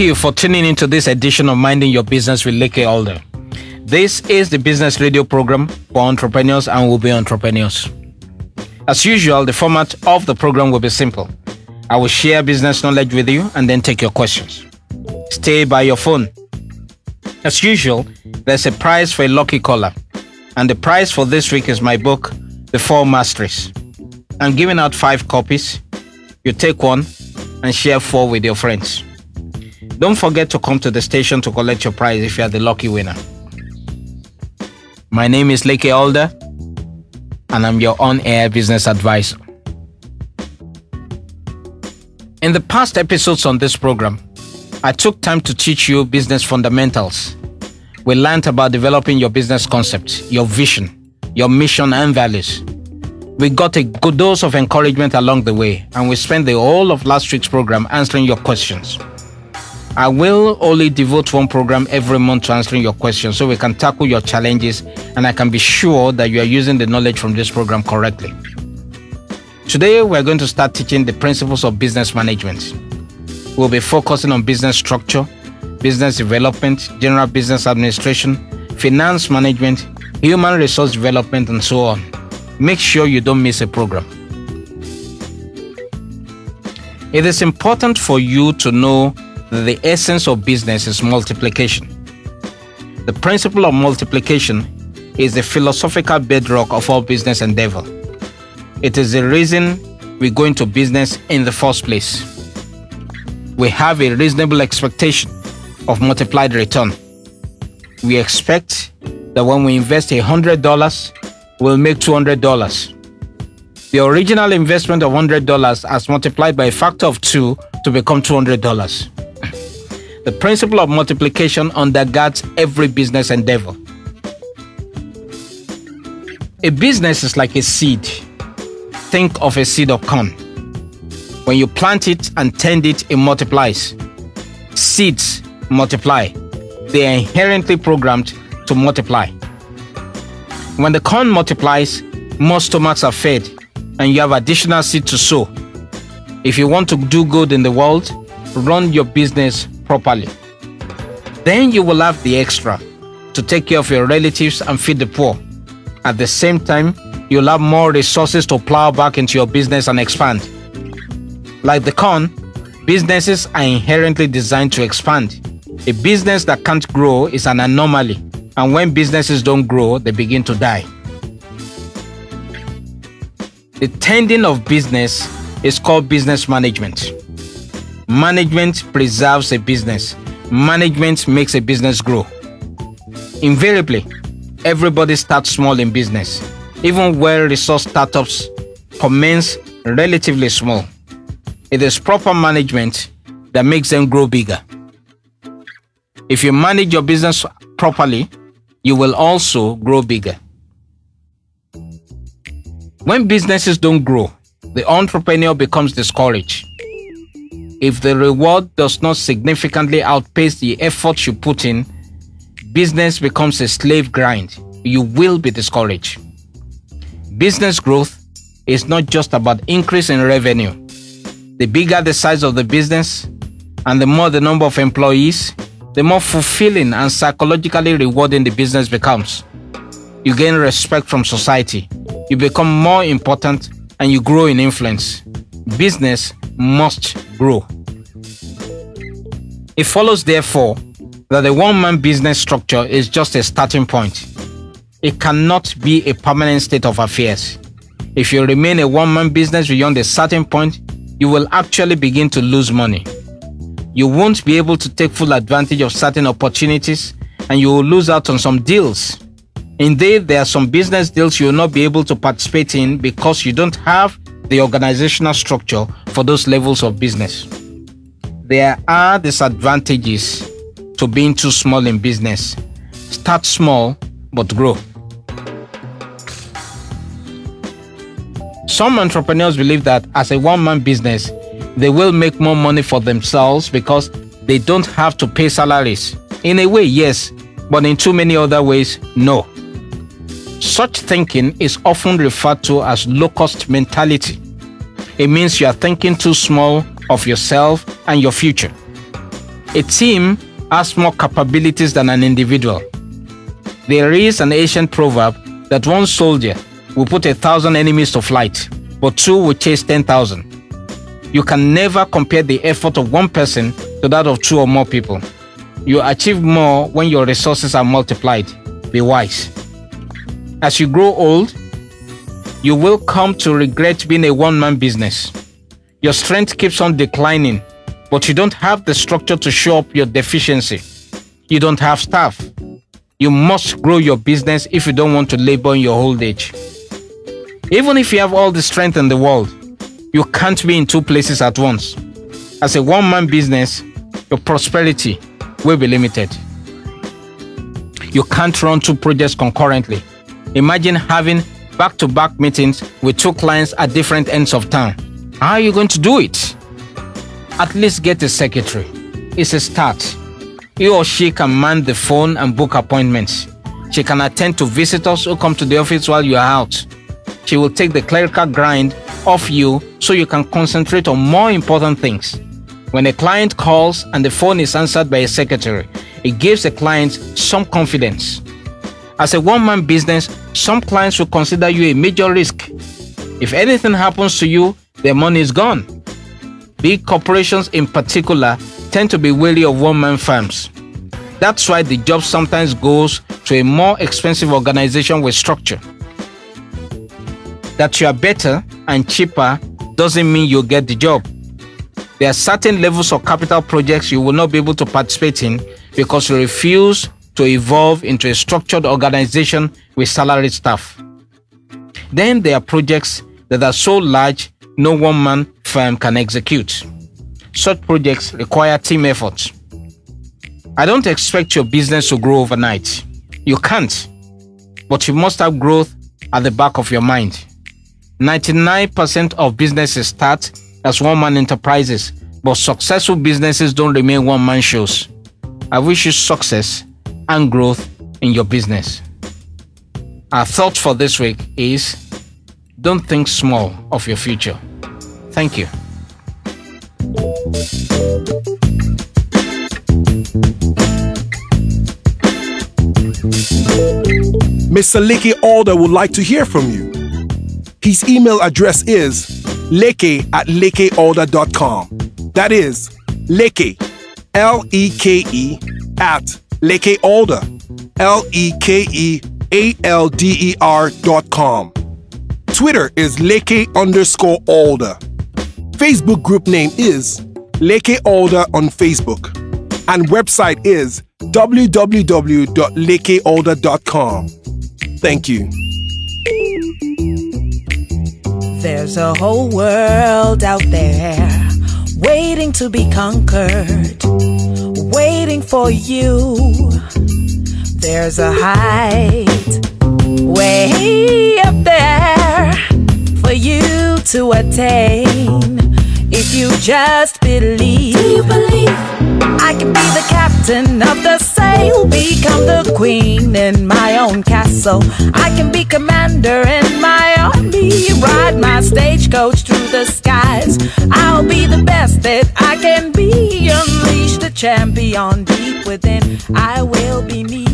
You for tuning into this edition of Minding Your Business with Leke Alder. This is the business radio program for entrepreneurs and will be entrepreneurs. As usual, the format of the program will be simple. I will share business knowledge with you and then take your questions. Stay by your phone. As usual, there's a prize for a lucky caller, and the prize for this week is my book, The Four Masteries. I'm giving out five copies. You take one and share four with your friends. Don't forget to come to the station to collect your prize if you are the lucky winner. My name is Leke Alder, and I'm your on air business advisor. In the past episodes on this program, I took time to teach you business fundamentals. We learned about developing your business concept, your vision, your mission, and values. We got a good dose of encouragement along the way, and we spent the whole of last week's program answering your questions. I will only devote one program every month to answering your questions so we can tackle your challenges and I can be sure that you are using the knowledge from this program correctly. Today, we're going to start teaching the principles of business management. We'll be focusing on business structure, business development, general business administration, finance management, human resource development, and so on. Make sure you don't miss a program. It is important for you to know that the essence of business is multiplication. The principle of multiplication is the philosophical bedrock of all business endeavor. It is the reason we go into business in the first place. We have a reasonable expectation of multiplied return. We expect that when we invest $100, we'll make $200. The original investment of $100 has multiplied by a factor of 2 to become $200. The principle of multiplication undergirds every business endeavor. A business is like a seed. Think of a seed of corn. When you plant it and tend it, it multiplies. Seeds multiply. They are inherently programmed to multiply. When the corn multiplies, more stomachs are fed and you have additional seed to sow. If you want to do good in the world, run your business properly. Then you will have the extra to take care of your relatives and feed the poor. At the same time, you'll have more resources to plow back into your business and expand. Like the corn, businesses are inherently designed to expand. A business that can't grow is an anomaly, and when businesses don't grow, they begin to die. The tending of business is called business management. Management preserves a business. Management makes a business grow. Invariably, everybody starts small in business. Even well resourced startups commence relatively small. It is proper management that makes them grow bigger. If you manage your business properly, you will also grow bigger. When businesses don't grow, the entrepreneur becomes discouraged. If the reward does not significantly outpace the effort you put in, business becomes a slave grind. You will be discouraged. Business growth is not just about increase in revenue. The bigger the size of the business and the more the number of employees, the more fulfilling and psychologically rewarding the business becomes. You gain respect from society, you become more important, and you grow in influence. Business must grow. It follows, therefore, that the one man business structure is just a starting point. It cannot be a permanent state of affairs. If you remain a one man business beyond a certain point, you will actually begin to lose money. You won't be able to take full advantage of certain opportunities and you will lose out on some deals. Indeed, there are some business deals you will not be able to participate in because you don't have the organizational structure for those levels of business. There are disadvantages to being too small in business. Start small but grow. Some entrepreneurs believe that as a one man business, they will make more money for themselves because they don't have to pay salaries. In a way, yes, but in too many other ways, no. Such thinking is often referred to as low cost mentality. It means you are thinking too small of yourself and your future. A team has more capabilities than an individual. There is an ancient proverb that one soldier will put a thousand enemies to flight, but two will chase 10,000. You can never compare the effort of one person to that of two or more people. You achieve more when your resources are multiplied. Be wise. As you grow old, you will come to regret being a one man business. Your strength keeps on declining, but you don't have the structure to show up your deficiency. You don't have staff. You must grow your business if you don't want to labor in your old age. Even if you have all the strength in the world, you can't be in two places at once. As a one man business, your prosperity will be limited. You can't run two projects concurrently. Imagine having back to back meetings with two clients at different ends of town. How are you going to do it? At least get a secretary. It's a start. He or she can man the phone and book appointments. She can attend to visitors who come to the office while you are out. She will take the clerical grind off you so you can concentrate on more important things. When a client calls and the phone is answered by a secretary, it gives the client some confidence. As a one man business, some clients will consider you a major risk. If anything happens to you, their money is gone. Big corporations, in particular, tend to be wary of one man firms. That's why the job sometimes goes to a more expensive organization with structure. That you are better and cheaper doesn't mean you'll get the job. There are certain levels of capital projects you will not be able to participate in because you refuse to evolve into a structured organization with salaried staff. Then there are projects that are so large no one man firm can execute. Such projects require team effort. I don't expect your business to grow overnight. You can't. But you must have growth at the back of your mind. 99% of businesses start as one man enterprises, but successful businesses don't remain one man shows. I wish you success and growth in your business. Our thought for this week is don't think small of your future. Thank you. Mr. Leke Alder would like to hear from you. His email address is leke at lekealder.com. That is leke, L E K E, at lekealder, L E K E A L D E R dot com. Twitter is leke underscore alder. Facebook group name is Leke Alder on Facebook. And website is www.lekealder.com. Thank you. There's a whole world out there waiting to be conquered, waiting for you. There's a height way up there for you to attain if you just believe. Do you believe? Captain of the sail, become the queen in my own castle. I can be commander in my army, ride my stagecoach through the skies. I'll be the best that I can be, unleash the champion deep within. I will be me.